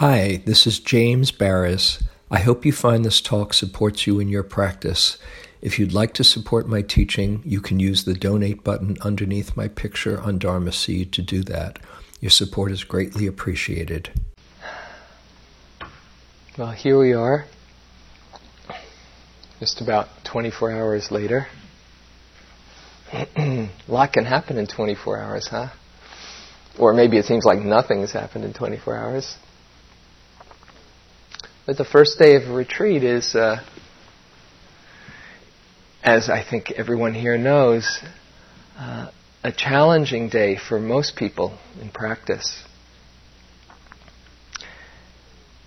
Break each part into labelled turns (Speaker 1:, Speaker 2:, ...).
Speaker 1: Hi, this is James Baraz. I hope you find this talk supports you in your practice. If you'd like to support my teaching, you can use the donate button underneath my picture on Dharma Seed to do that. Your support is greatly appreciated.
Speaker 2: Well, here we are, just about 24 hours later. A lot can happen in 24 hours, huh? Or maybe it seems like nothing has happened in 24 hours. But the first day of retreat is, uh, as I think everyone here knows, uh, a challenging day for most people in practice.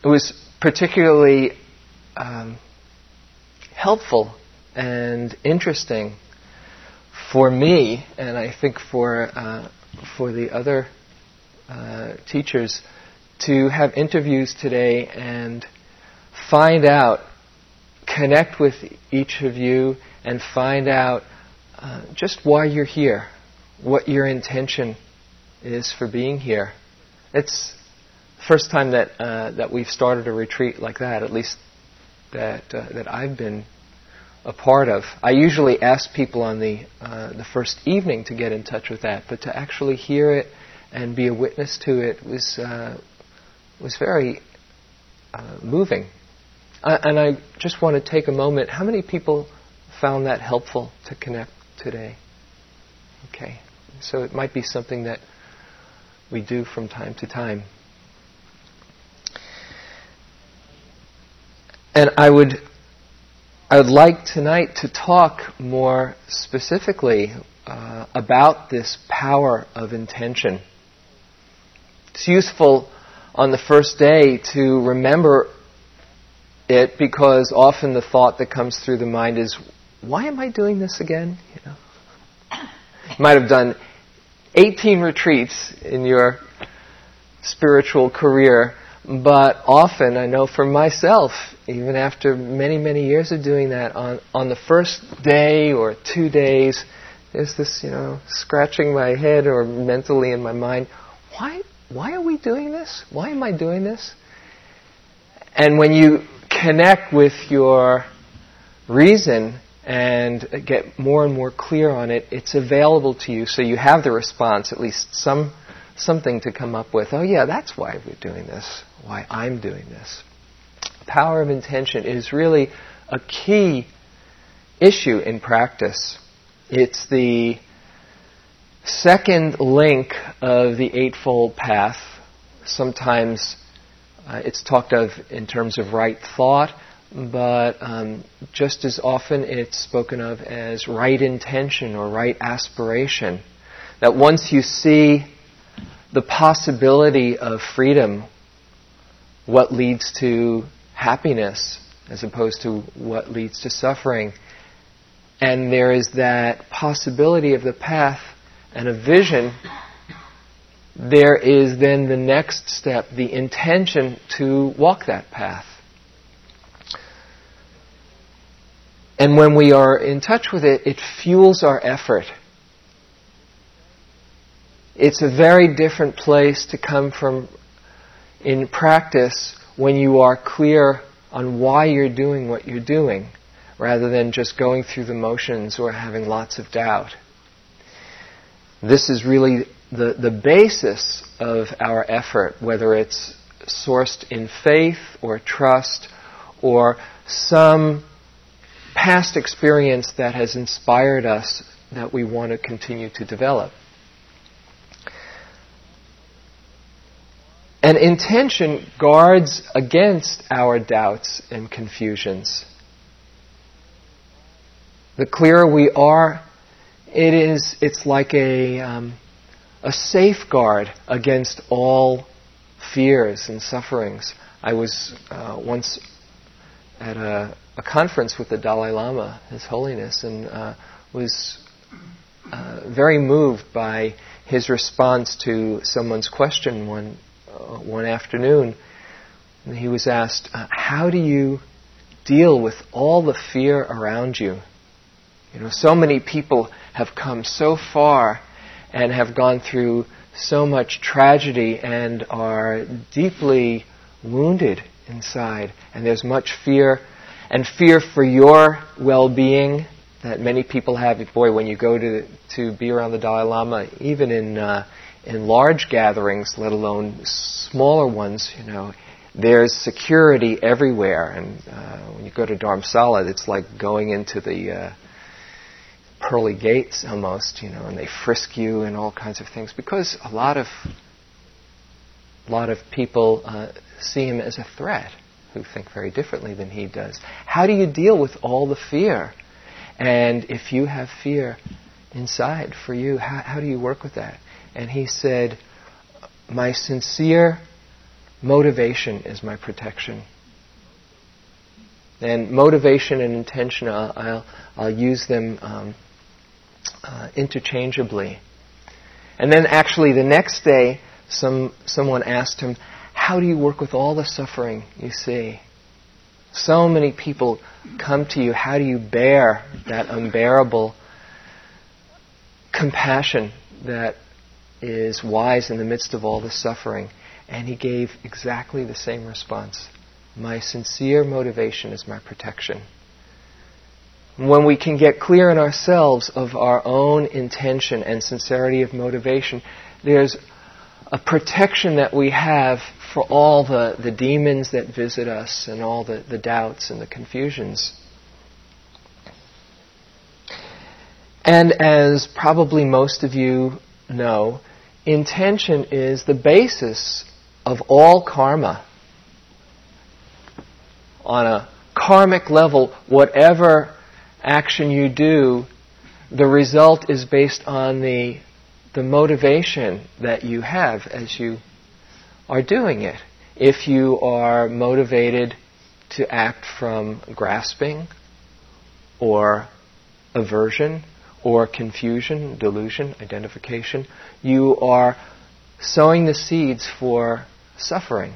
Speaker 2: It was particularly um, helpful and interesting for me, and I think for uh, for the other uh, teachers, to have interviews today and find out, connect with each of you, and find out uh, just why you're here, what your intention is for being here. It's the first time that uh, that we've started a retreat like that, at least that uh, that I've been a part of. I usually ask people on the uh, the first evening to get in touch with that, but to actually hear it and be a witness to it was uh, was very uh, moving. Uh, and I just want to take a moment. How many people found that helpful to connect today? Okay. So it might be something that we do from time to time. And I would I would like tonight to talk more specifically uh, about this power of intention. It's useful on the first day to remember it because often the thought that comes through the mind is, why am I doing this again? You know, might have done 18 retreats in your spiritual career, but often I know for myself, even after many, many years of doing that, on, on the first day or two days, there's this, you know, scratching my head or mentally in my mind, why, why are we doing this? Why am I doing this? And when you connect with your reason and get more and more clear on it, it's available to you so you have the response, at least some something to come up with. Oh yeah, that's why we're doing this, why I'm doing this. Power of intention is really a key issue in practice. It's the second link of the Eightfold Path. Sometimes uh, it's talked of in terms of right thought, but um, just as often it's spoken of as right intention or right aspiration. That once you see the possibility of freedom, what leads to happiness as opposed to what leads to suffering, and there is that possibility of the path and a vision there is then the next step, the intention to walk that path. And when we are in touch with it, it fuels our effort. It's a very different place to come from in practice when you are clear on why you're doing what you're doing, rather than just going through the motions or having lots of doubt. This is really the, the basis of our effort, whether it's sourced in faith or trust or some past experience that has inspired us that we want to continue to develop. And intention guards against our doubts and confusions. The clearer we are, it is, it's like a, um, a safeguard against all fears and sufferings. I was uh, once at a, a, conference with the Dalai Lama, His Holiness, and uh, was uh, very moved by his response to someone's question one uh, one afternoon. And he was asked, uh, "How do you deal with all the fear around you?" You know, so many people have come so far and have gone through so much tragedy and are deeply wounded inside, and there's much fear, and fear for your well-being that many people have. Boy, when you go to to be around the Dalai Lama, even in uh, in large gatherings, let alone smaller ones, you know, there's security everywhere. And uh, when you go to Dharamsala, it's like going into the uh, pearly gates almost, you know, and they frisk you and all kinds of things because a lot of a lot of people uh, see him as a threat who think very differently than he does. How do you deal with all the fear? And if you have fear inside for you, how, how do you work with that? And he said, My sincere motivation is my protection. And motivation and intention, I'll, I'll, I'll use them um, uh, interchangeably. And then actually the next day, some, someone asked him, How do you work with all the suffering you see? So many people come to you. How do you bear that unbearable compassion that is wise in the midst of all the suffering? And he gave exactly the same response. My sincere motivation is my protection. When we can get clear in ourselves of our own intention and sincerity of motivation, there's a protection that we have for all the, the demons that visit us and all the, the doubts and the confusions. And as probably most of you know, intention is the basis of all karma. On a karmic level, whatever action you do, the result is based on the, the motivation that you have as you are doing it. If you are motivated to act from grasping or aversion or confusion, delusion, identification, you are sowing the seeds for suffering.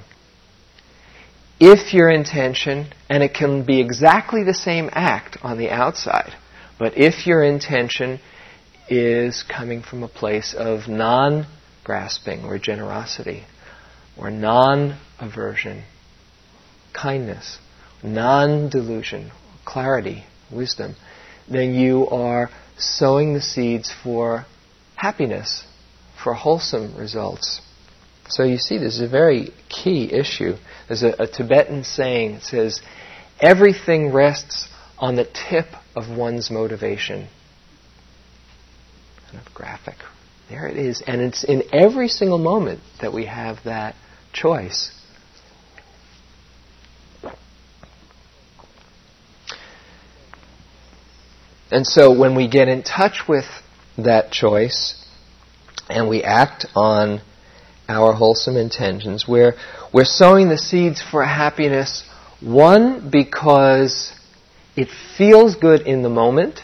Speaker 2: If your intention, and it can be exactly the same act on the outside, but if your intention is coming from a place of non grasping or generosity, or non aversion, kindness, non delusion, clarity, wisdom, then you are sowing the seeds for happiness, for wholesome results. So you see, this is a very key issue. There's a, a Tibetan saying that says, everything rests on the tip of one's motivation. Kind of graphic. There it is. And it's in every single moment that we have that choice. And so when we get in touch with that choice and we act on our wholesome intentions. We're, we're sowing the seeds for happiness, one, because it feels good in the moment.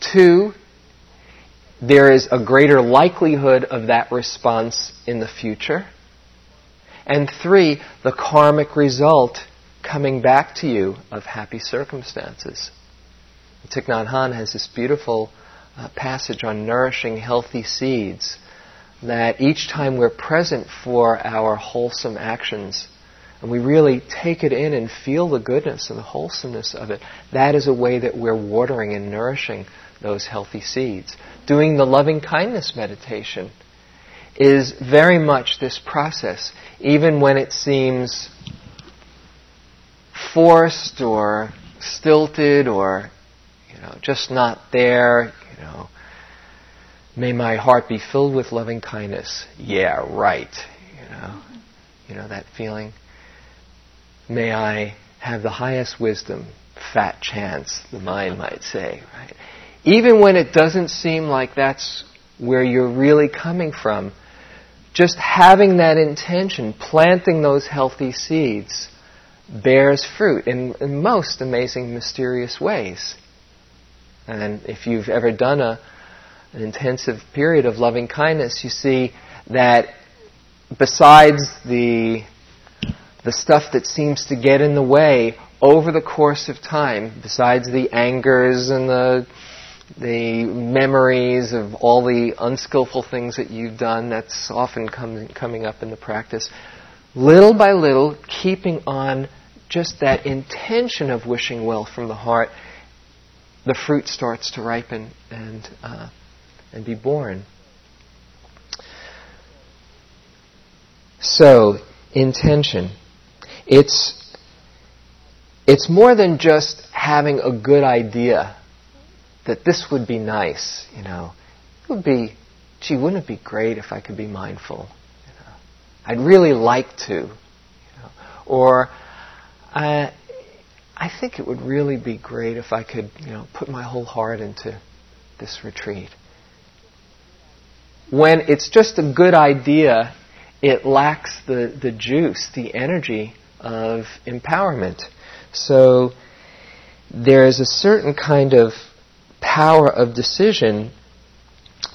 Speaker 2: Two, there is a greater likelihood of that response in the future. And three, the karmic result coming back to you of happy circumstances. Thich Nhat Hanh has this beautiful uh, passage on nourishing healthy seeds that each time we're present for our wholesome actions, and we really take it in and feel the goodness and the wholesomeness of it, that is a way that we're watering and nourishing those healthy seeds. Doing the loving kindness meditation is very much this process, even when it seems forced or stilted or you know just not there, you know May my heart be filled with loving kindness. Yeah, right. You know, you know that feeling. May I have the highest wisdom. Fat chance, the mind might say. Right? Even when it doesn't seem like that's where you're really coming from, just having that intention, planting those healthy seeds, bears fruit in, in most amazing, mysterious ways. And if you've ever done a an intensive period of loving kindness, you see that besides the the stuff that seems to get in the way over the course of time, besides the angers and the the memories of all the unskillful things that you've done, that's often com- coming up in the practice. little by little, keeping on just that intention of wishing well from the heart, the fruit starts to ripen and, uh, and be born. So, intention. It's, it's more than just having a good idea that this would be nice, you know. It would be, gee, wouldn't it be great if I could be mindful? You know? I'd really like to. You know? Or, I, I think it would really be great if I could, you know, put my whole heart into this retreat. When it's just a good idea, it lacks the, the juice, the energy of empowerment. So there is a certain kind of power of decision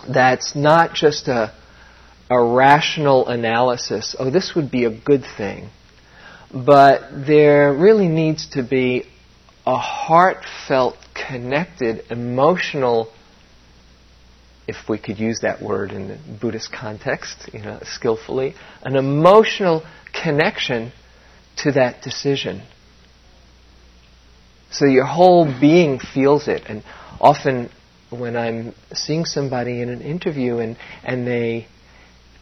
Speaker 2: that's not just a, a rational analysis, oh, this would be a good thing, but there really needs to be a heartfelt, connected, emotional if we could use that word in the Buddhist context, you know, skillfully, an emotional connection to that decision. So your whole being feels it. And often when I'm seeing somebody in an interview and, and they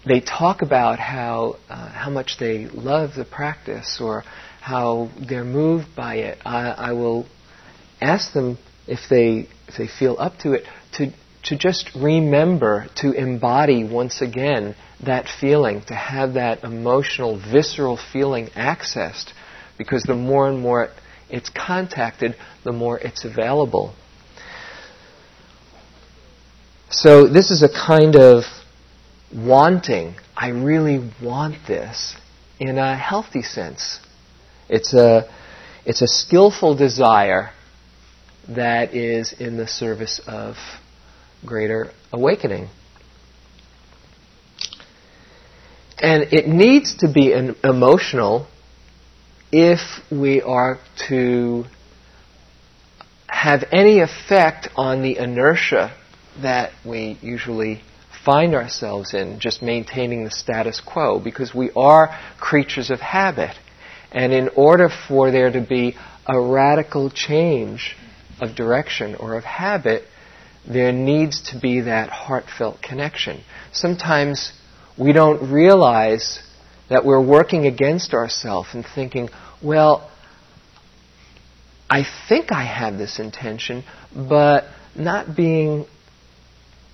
Speaker 2: they talk about how uh, how much they love the practice or how they're moved by it, I, I will ask them if they if they feel up to it to to just remember to embody once again that feeling, to have that emotional, visceral feeling accessed, because the more and more it's contacted, the more it's available. So, this is a kind of wanting. I really want this in a healthy sense. It's a, it's a skillful desire that is in the service of greater awakening. And it needs to be an emotional if we are to have any effect on the inertia that we usually find ourselves in, just maintaining the status quo, because we are creatures of habit. And in order for there to be a radical change of direction or of habit, there needs to be that heartfelt connection. Sometimes we don't realize that we're working against ourselves and thinking, well, I think I have this intention, but not being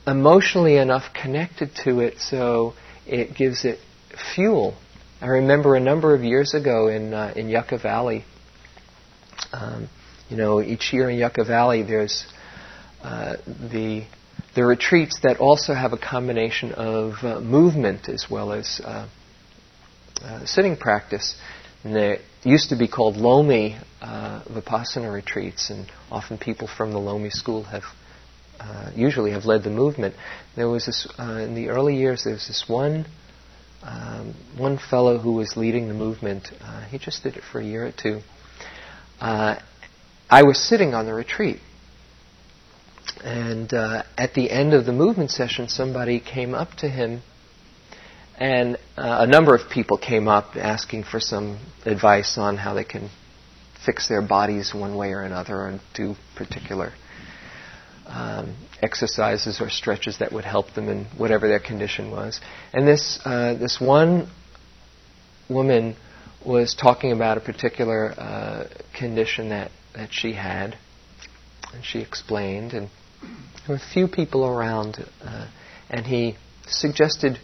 Speaker 2: emotionally enough connected to it so it gives it fuel. I remember a number of years ago in, uh, in Yucca Valley, um, you know, each year in Yucca Valley there's the the retreats that also have a combination of uh, movement as well as uh, uh sitting practice. And they used to be called Lomi uh, Vipassana retreats, and often people from the Lomi school have usually have led the movement. There was this in the early years. There was this one um, one fellow who was leading the movement. he just did it for a year or two. I was sitting on the retreat, and uh, at the end of the movement session, somebody came up to him, and uh, a number of people came up asking for some advice on how they can fix their bodies one way or another and do particular um, exercises or stretches that would help them in whatever their condition was. And this uh, this one woman was talking about a particular uh, condition that that she had, and she explained and there were a few people around, uh, and he suggested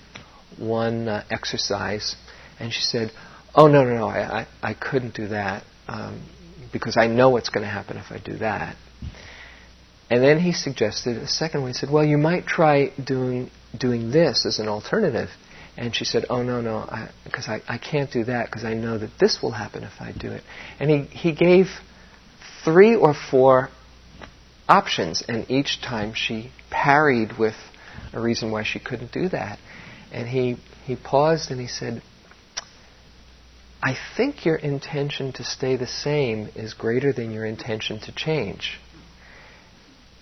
Speaker 2: one uh, exercise, and she said, "Oh no, no, no, I, I, I couldn't do that um, because I know what's going to happen if I do that." And then he suggested a second one. He said, "Well, you might try doing doing this as an alternative." And she said, "Oh no, no, because I, I, I can't do that because I know that this will happen if I do it." And he he gave three or four options, and each time she parried with a reason why she couldn't do that. And he, he paused and he said, I think your intention to stay the same is greater than your intention to change.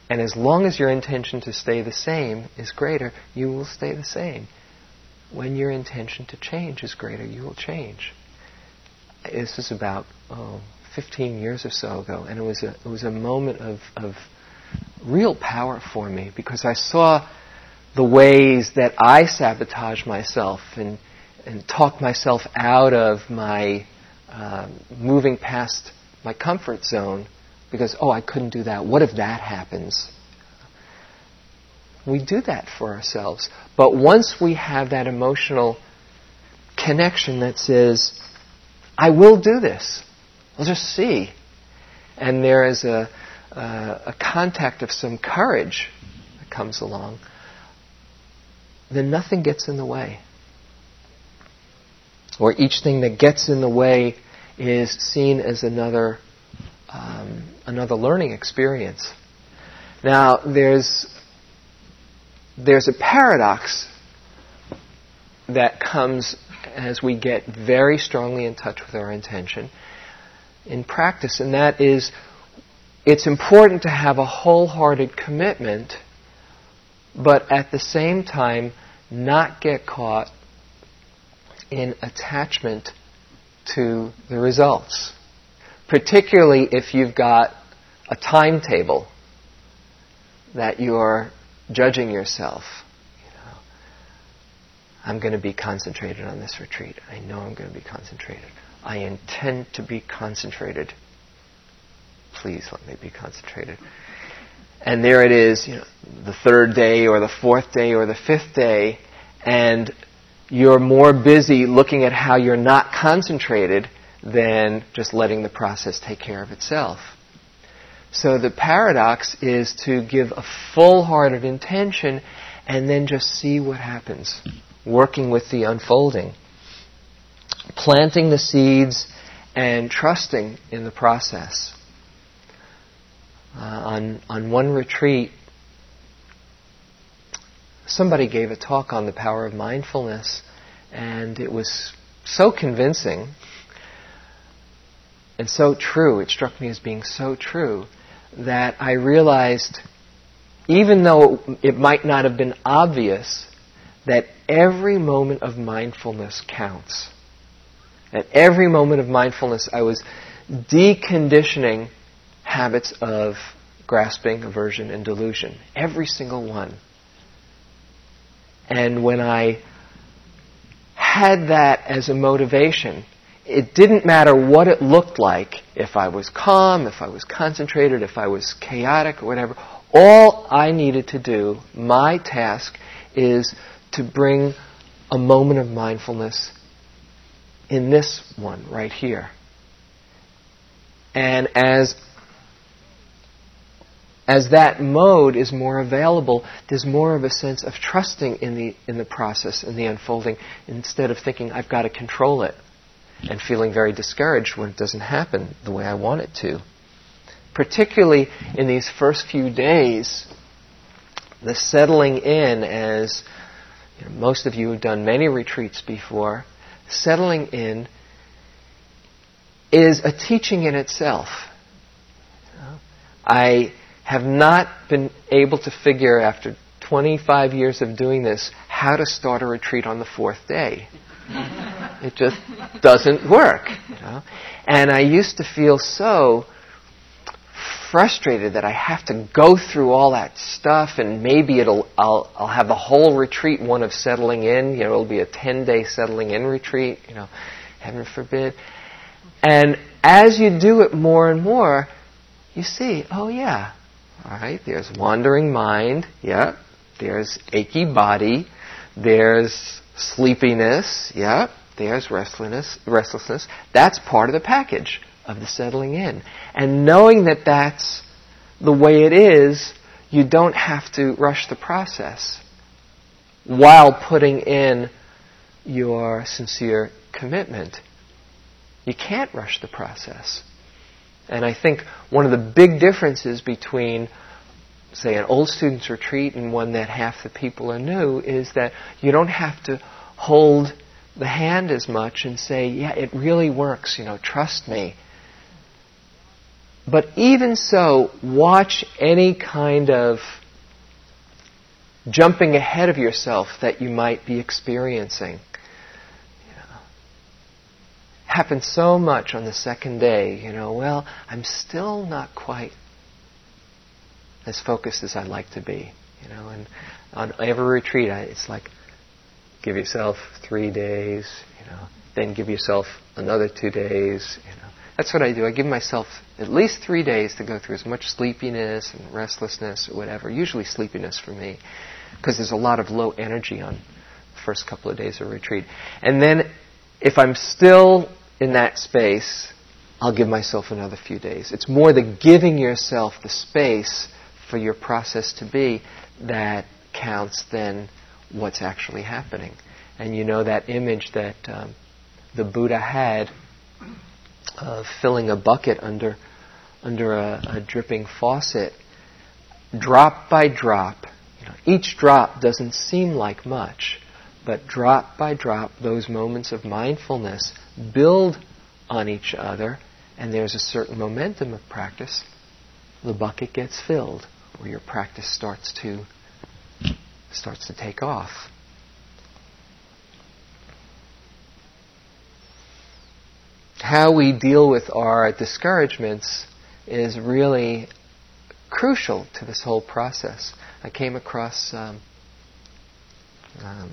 Speaker 2: And as long as your intention to stay the same is greater, you will stay the same. when your intention to change is greater, you will change. This is about oh, 15 years or so ago, and it was a, it was a moment of, of real power for me because I saw the ways that I sabotage myself and, and talk myself out of my uh, moving past my comfort zone because, oh, I couldn't do that. What if that happens? We do that for ourselves. But once we have that emotional connection that says, I will do this, I'll just see. And there is a, a contact of some courage that comes along, then nothing gets in the way. Or each thing that gets in the way is seen as another, um, another learning experience. Now, there's, there's a paradox that comes as we get very strongly in touch with our intention in practice, and that is it's important to have a wholehearted commitment, but at the same time, not get caught in attachment to the results. Particularly if you've got a timetable that you're judging yourself. I'm going to be concentrated on this retreat. I know I'm going to be concentrated. I intend to be concentrated. Please let me be concentrated. And there it is, you know, the third day or the fourth day or the fifth day, and you're more busy looking at how you're not concentrated than just letting the process take care of itself. So the paradox is to give a full hearted intention and then just see what happens, working with the unfolding planting the seeds and trusting in the process. Uh, on, on one retreat, somebody gave a talk on the power of mindfulness, and it was so convincing and so true. It struck me as being so true that I realized, even though it might not have been obvious, that every moment of mindfulness counts. At every moment of mindfulness, I was deconditioning habits of grasping, aversion, and delusion. Every single one. And when I had that as a motivation, it didn't matter what it looked like, if I was calm, if I was concentrated, if I was chaotic, or whatever. All I needed to do, my task, is to bring a moment of mindfulness in this one right here. And as as that mode is more available, there's more of a sense of trusting in the in the process in the unfolding instead of thinking I've got to control it and feeling very discouraged when it doesn't happen the way I want it to. Particularly in these first few days, the settling in as you know, most of you have done many retreats before, settling in is a teaching in itself. I have not been able to figure, after 25 years of doing this, how to start a retreat on the fourth day. it just doesn't work. You know? And I used to feel so frustrated that I have to go through all that stuff, and maybe it'll I'll I'll have the whole retreat one of settling in. You know, it'll be a ten day settling in retreat. You know, heaven forbid. And as you do it more and more, you see, oh yeah, all right. There's wandering mind. Yeah. There's achy body. There's sleepiness. Yeah. There's restlessness. Restlessness. That's part of the package of the settling in. And knowing that that's the way it is, you don't have to rush the process while putting in your sincere commitment. You can't rush the process. And I think one of the big differences between, say, an old student's retreat and one that half the people are new is that you don't have to hold the hand as much and say, yeah, it really works, you know, trust me. But even so, watch any kind of jumping ahead of yourself that you might be experiencing. You happens so much on the second day, you know, well, I'm still not quite as focused as I'd like to be. You know, and on every retreat, I, it's like, give yourself three days, you know, then give yourself another two days, you know. That's what I do. I give myself at least three days to go through as much sleepiness and restlessness or whatever. Usually sleepiness for me, because there's a lot of low energy on the first couple of days of retreat. And then, if I'm still in that space, I'll give myself another few days. It's more the giving yourself the space for your process to be that counts than what's actually happening. And you know that image that um, the Buddha had of filling a bucket under under a, a dripping faucet, drop by drop. You know, each drop doesn't seem like much, but drop by drop, those moments of mindfulness build on each other, and there's a certain momentum of practice. The bucket gets filled, or your practice starts to starts to take off. How we deal with our discouragements is really crucial to this whole process. I came across um, um,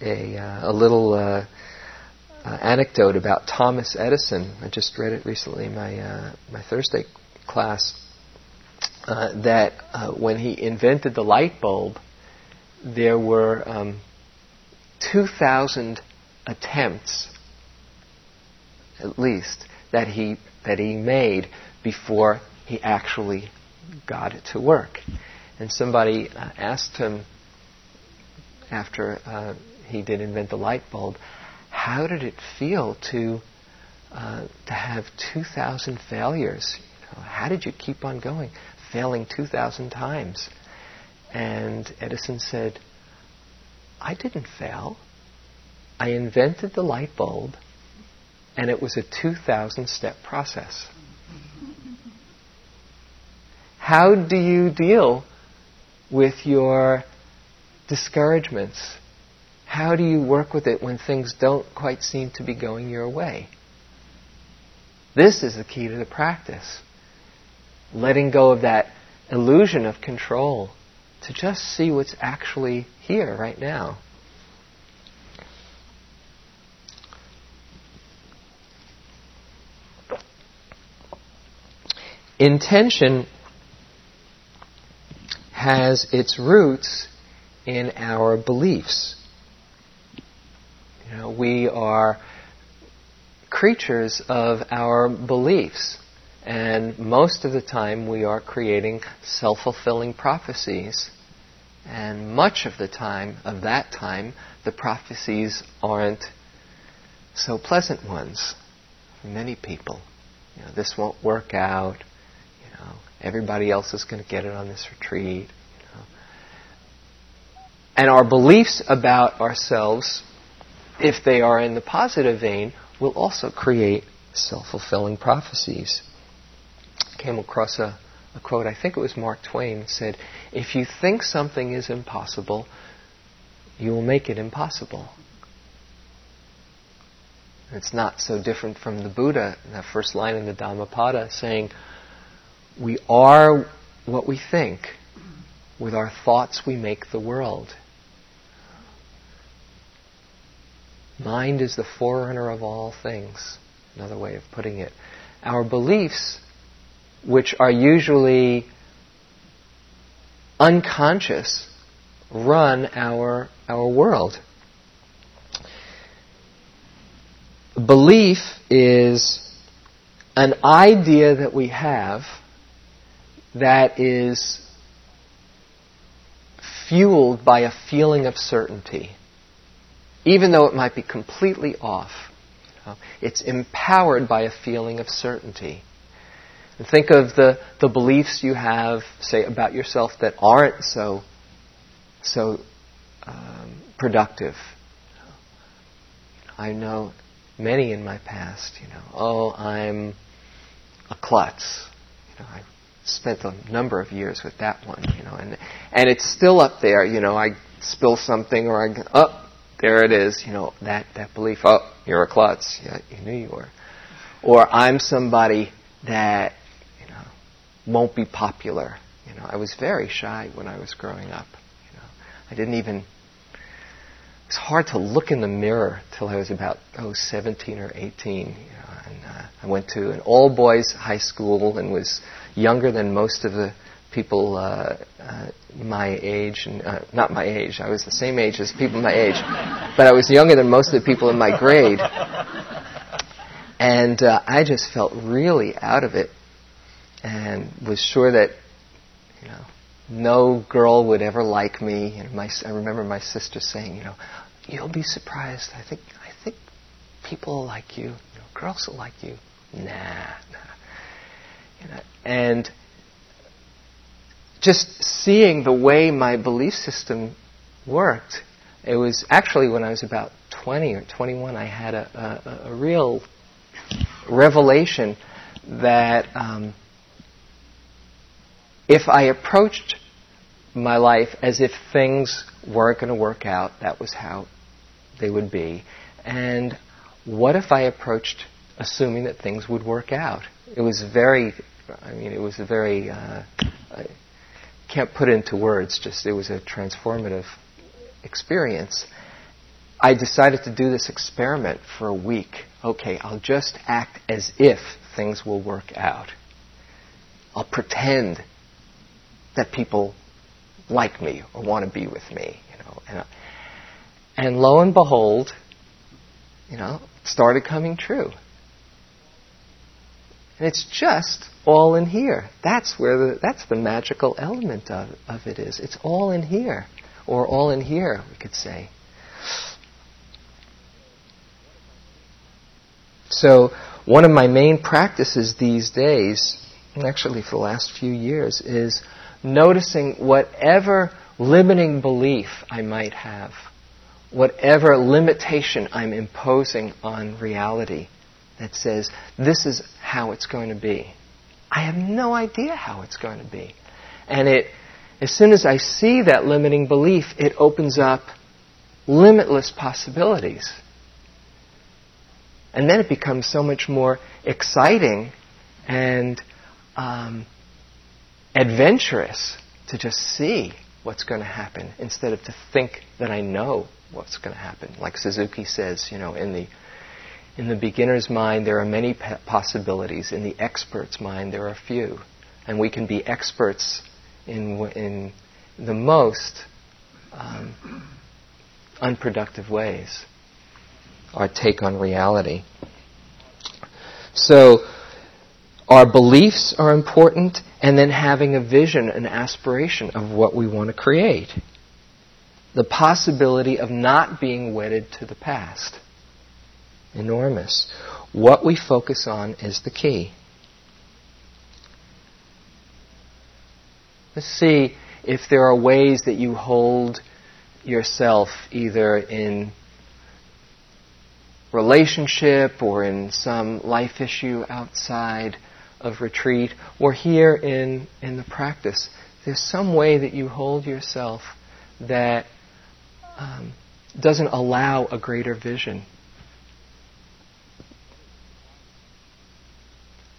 Speaker 2: a, uh, a little uh, uh, anecdote about Thomas Edison. I just read it recently in my uh, my Thursday class. Uh, that uh, when he invented the light bulb, there were um, 2,000 attempts, at least, that he that he made before he actually got it to work. And somebody uh, asked him after uh, he did invent the light bulb, how did it feel to uh, to have 2,000 failures? How did you keep on going, failing 2,000 times? And Edison said, I didn't fail. I invented the light bulb and it was a 2,000 step process. How do you deal with your discouragements? How do you work with it when things don't quite seem to be going your way? This is the key to the practice. Letting go of that illusion of control to just see what's actually here right now. Intention has its roots in our beliefs. You know, we are creatures of our beliefs, and most of the time we are creating self fulfilling prophecies. And much of the time, of that time, the prophecies aren't so pleasant ones for many people. You know, this won't work out everybody else is going to get it on this retreat. You know. And our beliefs about ourselves, if they are in the positive vein, will also create self-fulfilling prophecies. I came across a, a quote, I think it was Mark Twain, said, If you think something is impossible, you will make it impossible. It's not so different from the Buddha, that first line in the Dhammapada, saying, we are what we think. With our thoughts, we make the world. Mind is the forerunner of all things, another way of putting it. Our beliefs, which are usually unconscious, run our, our world. Belief is an idea that we have that is fueled by a feeling of certainty, even though it might be completely off. It's empowered by a feeling of certainty. And think of the, the beliefs you have, say, about yourself that aren't so, so um, productive. I know many in my past, you know, oh, I'm a klutz. You know, I spent a number of years with that one, you know, and and it's still up there. You know, I spill something or I oh, there it is. You know, that that belief. Oh, you're a klutz. Yeah, you knew you were. Or I'm somebody that you know won't be popular. You know, I was very shy when I was growing up. You know, I didn't even. It was hard to look in the mirror till I was about oh 17 or 18. You know, and uh, I went to an all boys high school and was younger than most of the people uh, uh, my age, and uh, not my age. I was the same age as people my age, but I was younger than most of the people in my grade. And uh, I just felt really out of it, and was sure that, you know, no girl would ever like me. And my, I remember my sister saying, you know, you'll be surprised. I think, I think people will like you. you know, girls will like you. Nah, nah. You know, and just seeing the way my belief system worked, it was actually when I was about 20 or 21, I had a, a, a real revelation that um, if I approached my life as if things weren't going to work out, that was how they would be. And what if I approached assuming that things would work out? It was very, I mean, it was a very, uh, I can't put into words, just it was a transformative experience. I decided to do this experiment for a week. Okay, I'll just act as if things will work out. I'll pretend that people like me or want to be with me, you know. And, uh, and lo and behold, you know, started coming true. And it's just all in here. That's where the, that's the magical element of, of it is. It's all in here. Or all in here, we could say. So, one of my main practices these days, and actually for the last few years, is noticing whatever limiting belief I might have, whatever limitation I'm imposing on reality that says, this is how it's going to be. I have no idea how it's going to be. And it, as soon as I see that limiting belief, it opens up limitless possibilities. And then it becomes so much more exciting and um, adventurous to just see what's going to happen instead of to think that I know what's going to happen. Like Suzuki says, you know, in the in the beginner's mind, there are many possibilities. In the expert's mind, there are few. And we can be experts in, in the most um, unproductive ways. Our take on reality. So, our beliefs are important, and then having a vision, an aspiration of what we want to create. The possibility of not being wedded to the past enormous. What we focus on is the key. Let's see if there are ways that you hold yourself either in relationship or in some life issue outside of retreat or here in, in the practice. There's some way that you hold yourself that um, doesn't allow a greater vision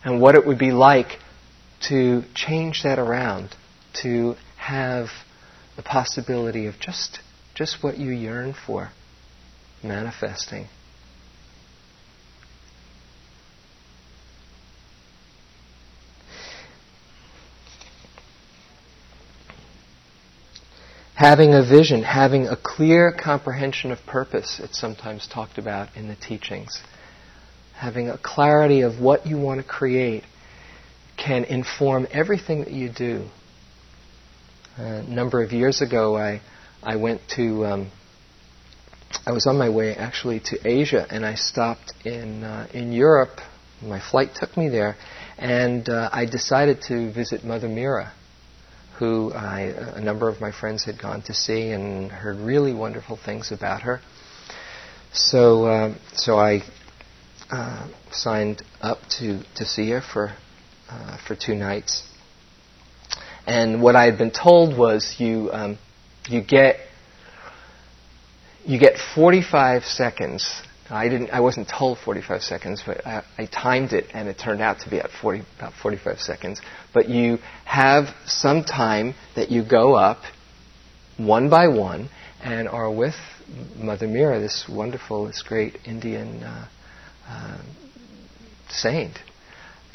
Speaker 2: and what it would be like to change that around, to have the possibility of just, just what you yearn for manifesting. Having a vision, having a clear comprehension of purpose, it's sometimes talked about in the teachings having a clarity of what you want to create can inform everything that you do. a number of years ago, I, I went to, um, I was on my way actually to Asia, and I stopped in, uh, in Europe. My flight took me there, and uh, I decided to visit Mother Meera, who I, a number of my friends had gone to see and heard really wonderful things about her. So, uh, so I uh, signed up to, to see her for, uh, for two nights. And what I had been told was you, um, you get you get 45 seconds. I didn't. I wasn't told 45 seconds, but I, I, timed it, and it turned out to be at 40, about 45 seconds. But you have some time that you go up one by one, and are with Mother Meera, this wonderful, this great Indian uh, uh, saint,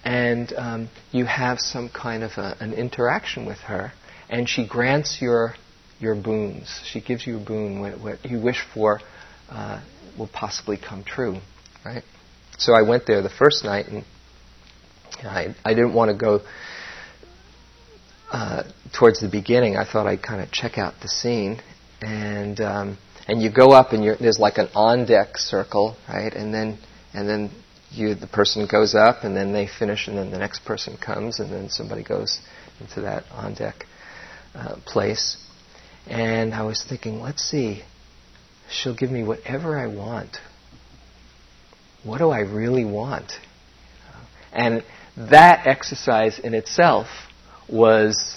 Speaker 2: and um, you have some kind of a, an interaction with her, and she grants your your boons. She gives you a boon. What, what you wish for uh, will possibly come true, right? So I went there the first night, and I, I didn't want to go uh, towards the beginning. I thought I'd kind of check out the scene, and um, and you go up, and there's like an on deck circle, right? And then and then you the person goes up, and then they finish, and then the next person comes, and then somebody goes into that on deck uh, place. And I was thinking, let's see, she'll give me whatever I want. What do I really want? And that exercise in itself was,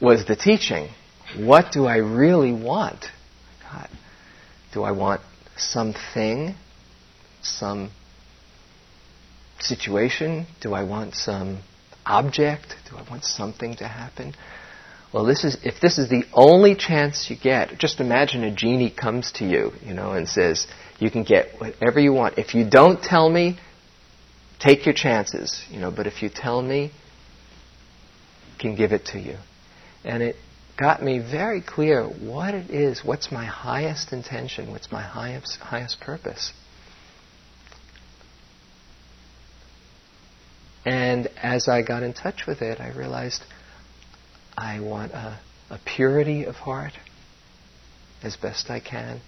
Speaker 2: was the teaching. What do I really want? God, do I want something, some situation? Do I want some object? Do I want something to happen? Well, this is if this is the only chance you get. Just imagine a genie comes to you, you know, and says, "You can get whatever you want. If you don't tell me, take your chances, you know. But if you tell me, I can give it to you." And it got me very clear what it is. What's my highest intention? What's my highest highest purpose? And as I got in touch with it, I realized I want a, a purity of heart as best I can.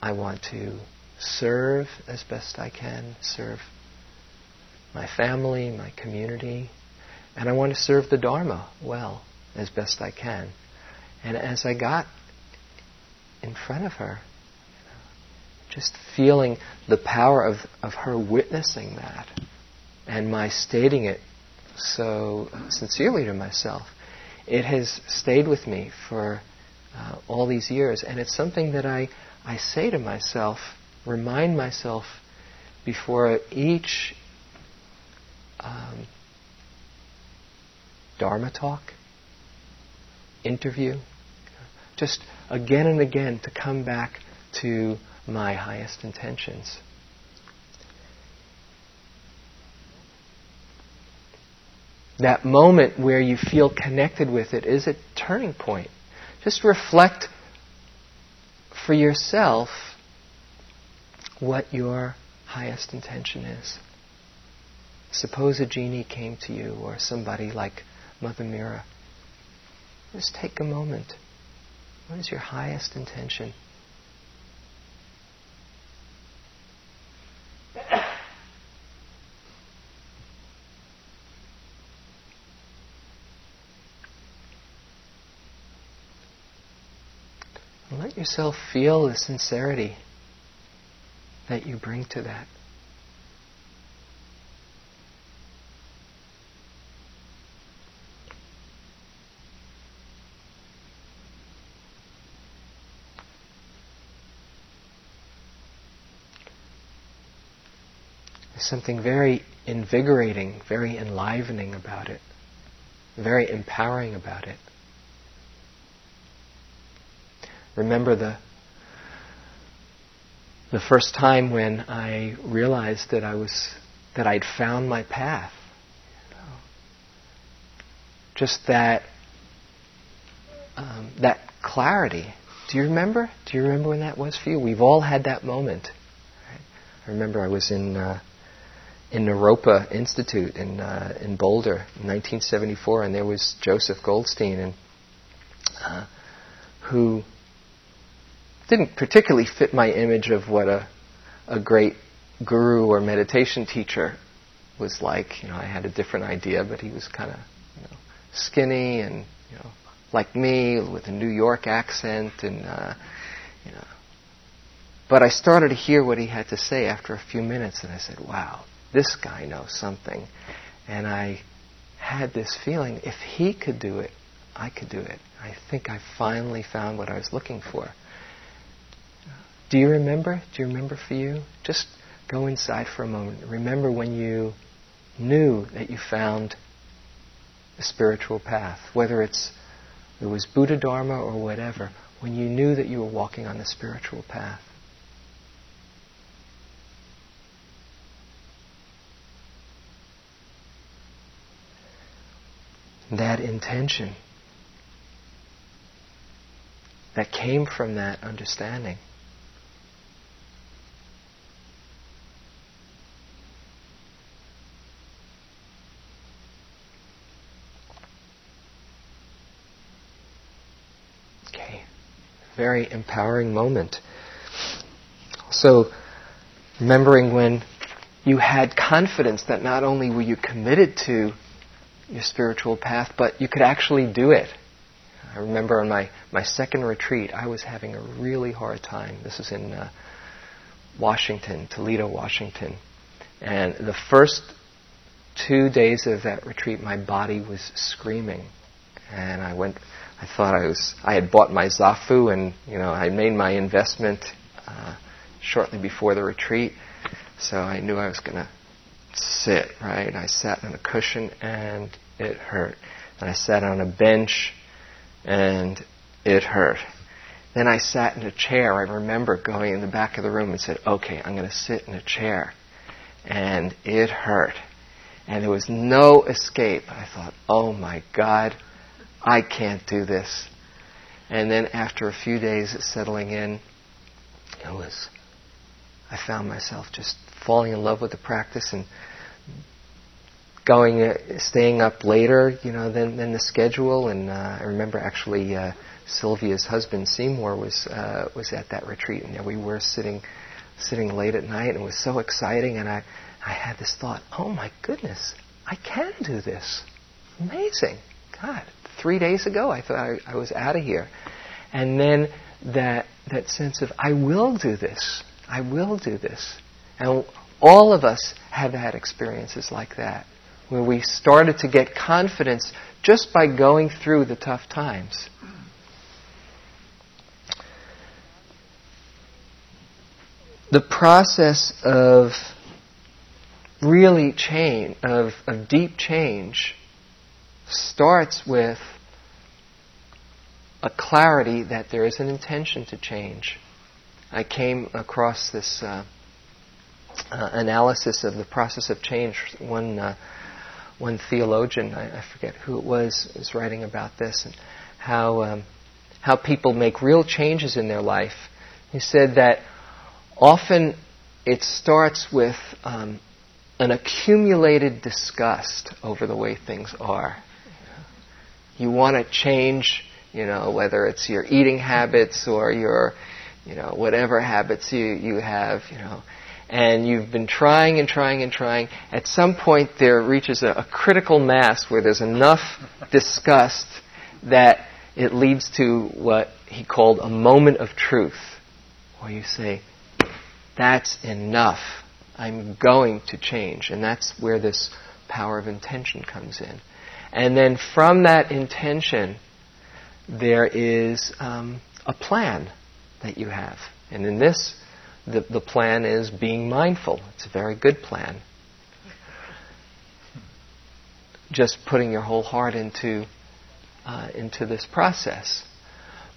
Speaker 2: I want to serve as best I can, serve my family, my community, and I want to serve the Dharma well as best I can. And as I got in front of her, just feeling the power of, of her witnessing that and my stating it so sincerely to myself, it has stayed with me for uh, all these years, and it's something that I, I say to myself, remind myself before each um, Dharma talk, interview, just again and again to come back to my highest intentions. That moment where you feel connected with it is a turning point. Just reflect for yourself what your highest intention is. Suppose a genie came to you or somebody like Mother Meera. Just take a moment. What is your highest intention? Yourself feel the sincerity that you bring to that. There's something very invigorating, very enlivening about it, very empowering about it. Remember the the first time when I realized that I was that I'd found my path. Just that um, that clarity. Do you remember? Do you remember when that was for you? We've all had that moment. I remember I was in uh, in Naropa Institute in uh, in Boulder in 1974, and there was Joseph Goldstein, and uh, who didn't particularly fit my image of what a, a great guru or meditation teacher was like. You know, I had a different idea, but he was kind of you know, skinny and you know like me with a New York accent and uh, you know. But I started to hear what he had to say after a few minutes, and I said, "Wow, this guy knows something," and I had this feeling if he could do it, I could do it. I think I finally found what I was looking for. Do you remember? Do you remember for you? Just go inside for a moment. Remember when you knew that you found a spiritual path, whether it's it was Buddha Dharma or whatever, when you knew that you were walking on the spiritual path. That intention that came from that understanding. Very empowering moment. So, remembering when you had confidence that not only were you committed to your spiritual path, but you could actually do it. I remember on my, my second retreat, I was having a really hard time. This was in uh, Washington, Toledo, Washington. And the first two days of that retreat, my body was screaming. And I went I thought I was I had bought my zafu and you know I made my investment uh, shortly before the retreat, so I knew I was going to sit right. I sat on a cushion and it hurt, and I sat on a bench and it hurt. Then I sat in a chair. I remember going in the back of the room and said, "Okay, I'm going to sit in a chair," and it hurt, and there was no escape. I thought, "Oh my God." I can't do this. And then after a few days settling in, it was, I found myself just falling in love with the practice and going, uh, staying up later, you know, than, than the schedule. And uh, I remember actually uh, Sylvia's husband Seymour was uh, was at that retreat, and we were sitting, sitting late at night, and it was so exciting. And I, I had this thought, oh my goodness, I can do this. Amazing. God, three days ago I thought I, I was out of here. And then that, that sense of, I will do this. I will do this. And all of us have had experiences like that, where we started to get confidence just by going through the tough times. The process of really change, of, of deep change, starts with a clarity that there is an intention to change. I came across this uh, uh, analysis of the process of change. One uh, one theologian, I, I, forget who it was, was writing about this and how um, how people make real changes in their life. He said that often it starts with um, an accumulated disgust over the way things are you want to change, you know, whether it's your eating habits or your, you know, whatever habits you, you have, you know, and you've been trying and trying and trying. At some point, there reaches a, a critical mass where there's enough disgust that it leads to what he called a moment of truth, where you say, That's enough. I'm going to change. And that's where this power of intention comes in. And then from that intention, there is um, a plan that you have. And in this, the, the plan is being mindful. It's a very good plan. Just putting your whole heart into, uh, into this process.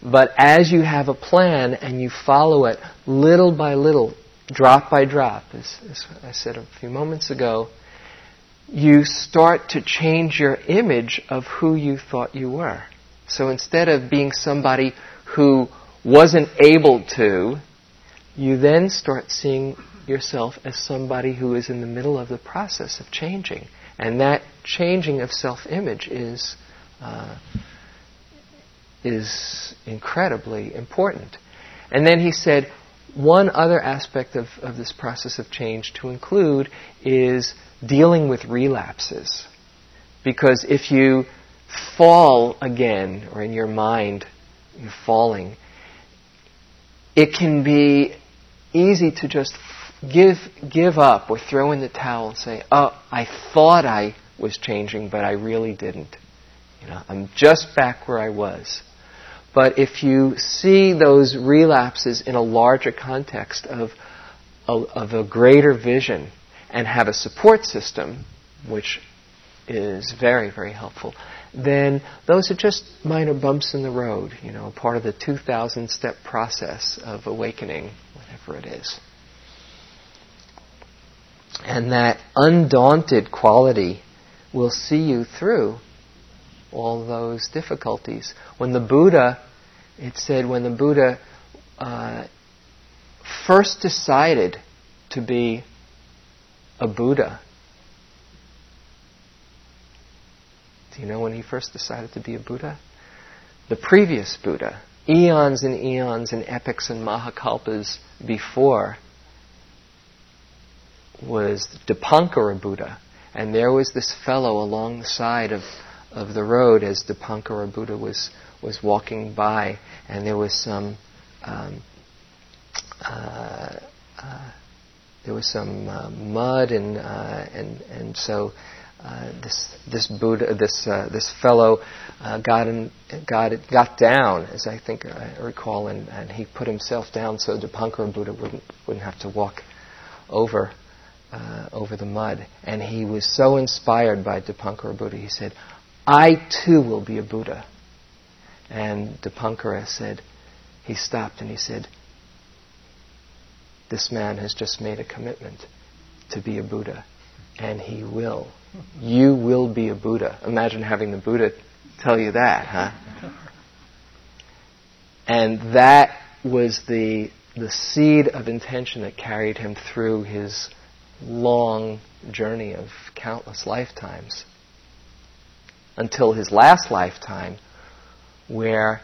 Speaker 2: But as you have a plan and you follow it little by little, drop by drop, as, as I said a few moments ago, you start to change your image of who you thought you were. So instead of being somebody who wasn't able to, you then start seeing yourself as somebody who is in the middle of the process of changing. And that changing of self image is, uh, is incredibly important. And then he said, one other aspect of, of this process of change to include is dealing with relapses. Because if you fall again, or in your mind you're falling, it can be easy to just give, give up or throw in the towel and say, oh, I thought I was changing, but I really didn't. You know, I'm just back where I was. But if you see those relapses in a larger context of a, of a greater vision and have a support system, which is very, very helpful, then those are just minor bumps in the road, you know, part of the 2,000 step process of awakening, whatever it is. And that undaunted quality will see you through all those difficulties. When the Buddha, it said, when the Buddha uh, first decided to be a Buddha, do you know when he first decided to be a Buddha? The previous Buddha, eons and eons and epics and mahakalpas before, was Dipankara Buddha. And there was this fellow along the side of, of the road as Dipankara Buddha was, was walking by, and there was some um, uh, uh, there was some uh, mud and uh, and and so uh, this this Buddha this uh, this fellow got in, got got down as I think I recall and, and he put himself down so Dipankara Buddha wouldn't wouldn't have to walk over uh, over the mud. And he was so inspired by Dipankara Buddha, he said, I too will be a Buddha. And Dipankara said, he stopped and he said, This man has just made a commitment to be a Buddha, and he will. You will be a Buddha. Imagine having the Buddha tell you that, huh? And that was the, the seed of intention that carried him through his long journey of countless lifetimes until his last lifetime, where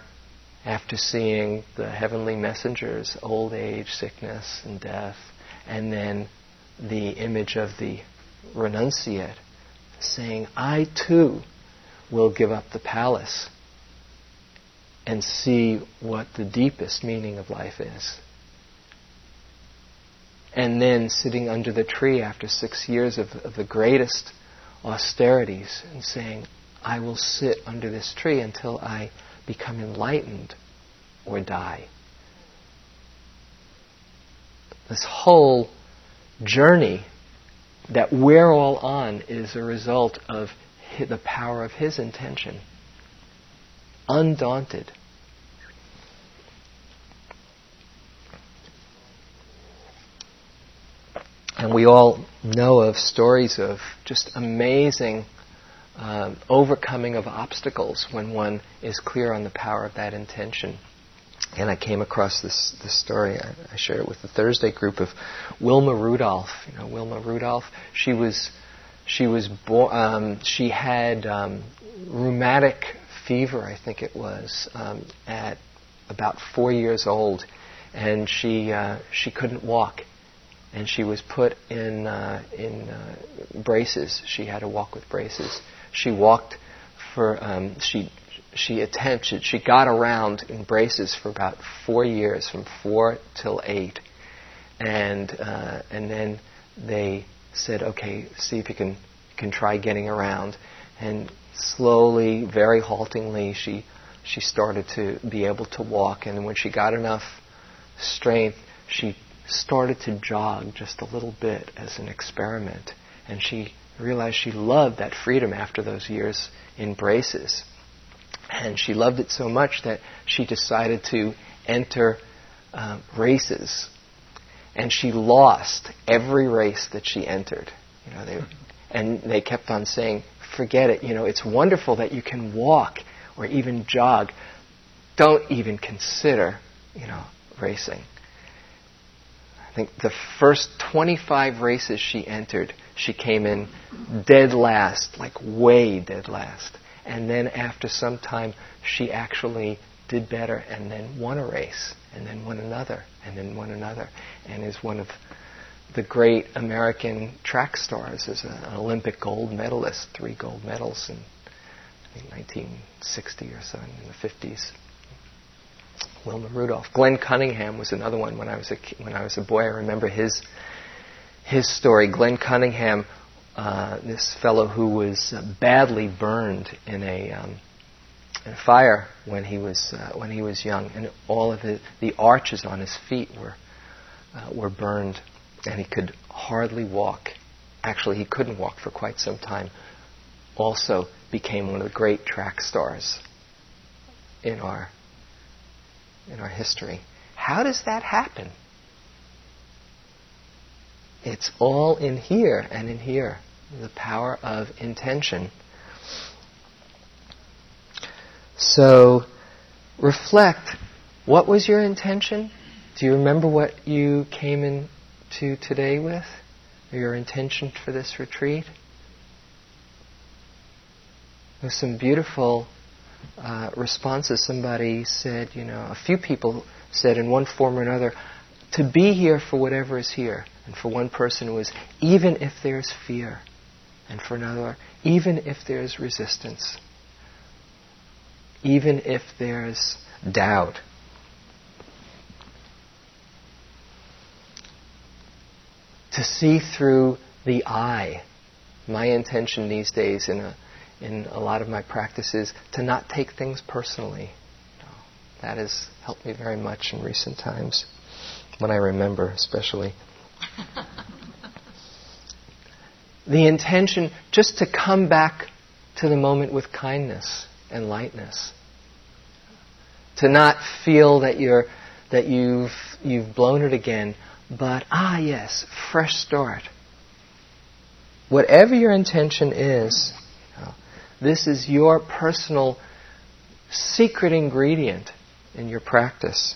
Speaker 2: after seeing the heavenly messengers, old age, sickness, and death, and then the image of the renunciate saying, I too will give up the palace and see what the deepest meaning of life is. And then sitting under the tree after six years of, of the greatest austerities and saying, I will sit under this tree until I become enlightened or die. This whole journey that we're all on is a result of the power of his intention. Undaunted. And we all know of stories of just amazing um, overcoming of obstacles when one is clear on the power of that intention. And I came across this, this story. I, I shared it with the Thursday group of Wilma Rudolph. You know, Wilma Rudolph. She was she was born. Um, she had um, rheumatic fever, I think it was, um, at about four years old, and she uh, she couldn't walk and she was put in uh, in uh, braces. She had to walk with braces. She walked for um, she she attempted she got around in braces for about four years, from four till eight, and uh, and then they said, okay, see if you can can try getting around, and slowly, very haltingly, she she started to be able to walk, and when she got enough strength, she started to jog just a little bit as an experiment. And she realized she loved that freedom after those years in braces. And she loved it so much that she decided to enter uh, races. And she lost every race that she entered. You know, they, and they kept on saying, forget it. You know, it's wonderful that you can walk or even jog. Don't even consider, you know, racing think the first 25 races she entered, she came in dead last, like way dead last. And then after some time, she actually did better and then won a race, and then won another, and then won another, and is one of the great American track stars, as an Olympic gold medalist, three gold medals in I think 1960 or so, in the 50s. Wilma Rudolph. Glenn Cunningham was another one when I was a when I was a boy. I remember his his story. Glenn Cunningham uh, this fellow who was uh, badly burned in a, um, in a fire when he was uh, when he was young, and all of the, the arches on his feet were uh, were burned, and he could hardly walk. Actually, he couldn't walk for quite some time. Also, became one of the great track stars in our in our history. How does that happen? It's all in here and in here. The power of intention. So, reflect. What was your intention? Do you remember what you came into today with? Your intention for this retreat? There's some beautiful uh, responses. Somebody said, you know, a few people said in one form or another, to be here for whatever is here. And for one person was, even if there's fear. And for another, even if there's resistance. Even if there's doubt. To see through the eye. My intention these days in a in a lot of my practices to not take things personally. That has helped me very much in recent times, when I remember especially. the intention just to come back to the moment with kindness and lightness. To not feel that you're that you've you've blown it again, but ah yes, fresh start. Whatever your intention is, this is your personal secret ingredient in your practice.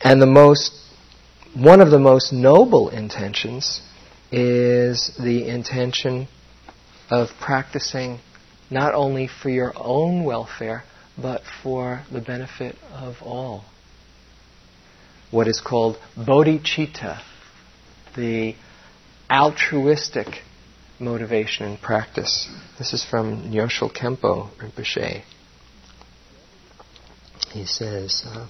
Speaker 2: And the most, one of the most noble intentions is the intention of practicing not only for your own welfare, but for the benefit of all. What is called bodhicitta, the altruistic motivation and practice. This is from Nyoshul Khenpo Rinpoche. He says, uh,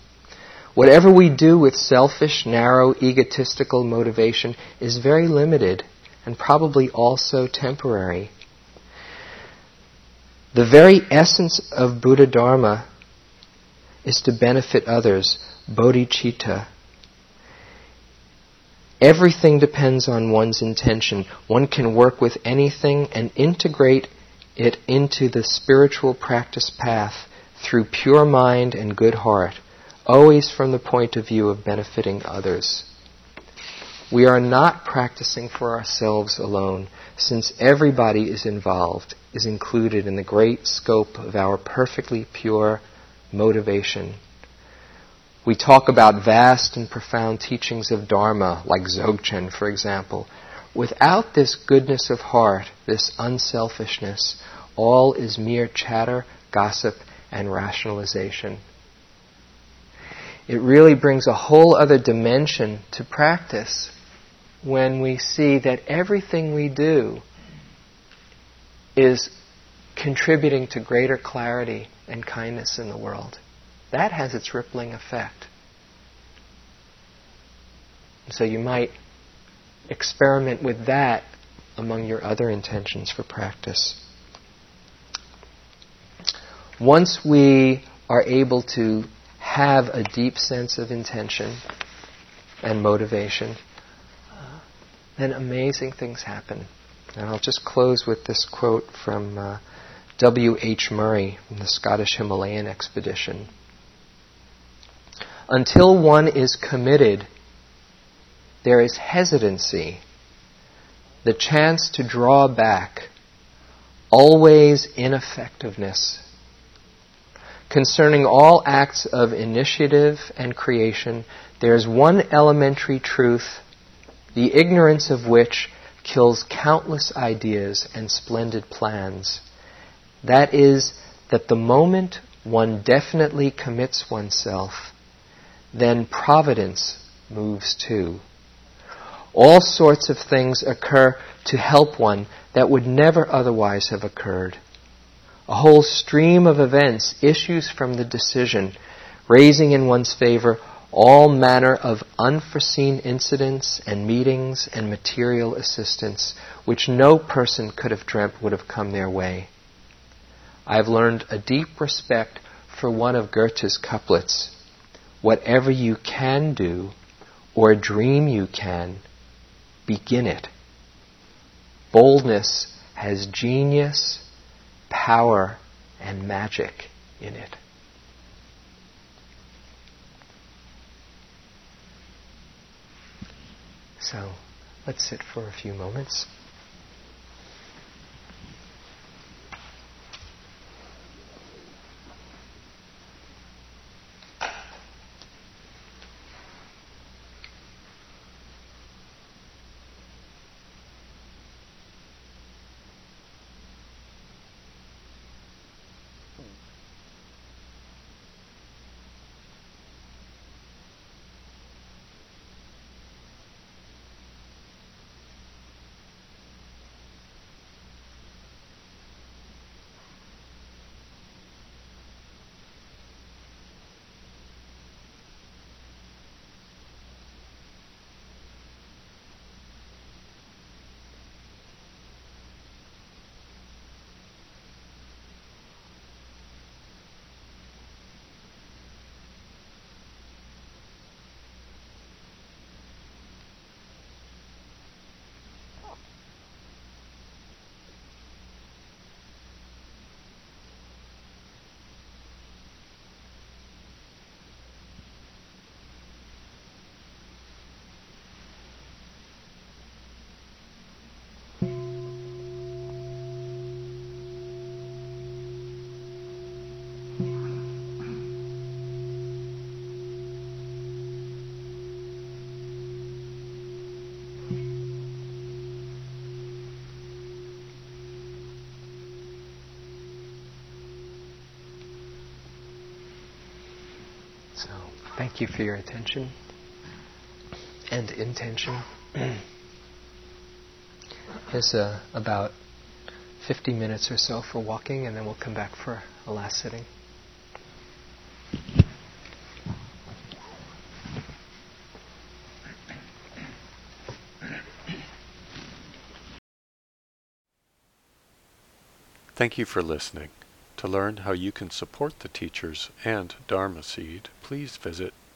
Speaker 2: Whatever we do with selfish, narrow, egotistical motivation is very limited and probably also temporary. The very essence of Buddha Dharma is to benefit others, bodhicitta, Everything depends on one's intention. One can work with anything and integrate it into the spiritual practice path through pure mind and good heart, always from the point of view of benefiting others. We are not practicing for ourselves alone, since everybody is involved, is included in the great scope of our perfectly pure motivation we talk about vast and profound teachings of Dharma, like Dzogchen, for example. Without this goodness of heart, this unselfishness, all is mere chatter, gossip, and rationalization. It really brings a whole other dimension to practice when we see that everything we do is contributing to greater clarity and kindness in the world that has its rippling effect. So you might experiment with that among your other intentions for practice. Once we are able to have a deep sense of intention and motivation, then amazing things happen. And I'll just close with this quote from uh, W. H. Murray from the Scottish Himalayan expedition until one is committed, there is hesitancy, the chance to draw back, always ineffectiveness. Concerning all acts of initiative and creation, there is one elementary truth, the ignorance of which kills countless ideas and splendid plans. That is, that the moment one definitely commits oneself, then providence moves too. All sorts of things occur to help one that would never otherwise have occurred. A whole stream of events issues from the decision, raising in one's favor all manner of unforeseen incidents and meetings and material assistance which no person could have dreamt would have come their way. I have learned a deep respect for one of Goethe's couplets Whatever you can do, or dream you can, begin it. Boldness has genius, power, and magic in it. So let's sit for a few moments. So, thank you for your attention and intention. Here's uh, about 50 minutes or so for walking, and then we'll come back for a last sitting.
Speaker 3: Thank you for listening. To learn how you can support the teachers and Dharma Seed, please visit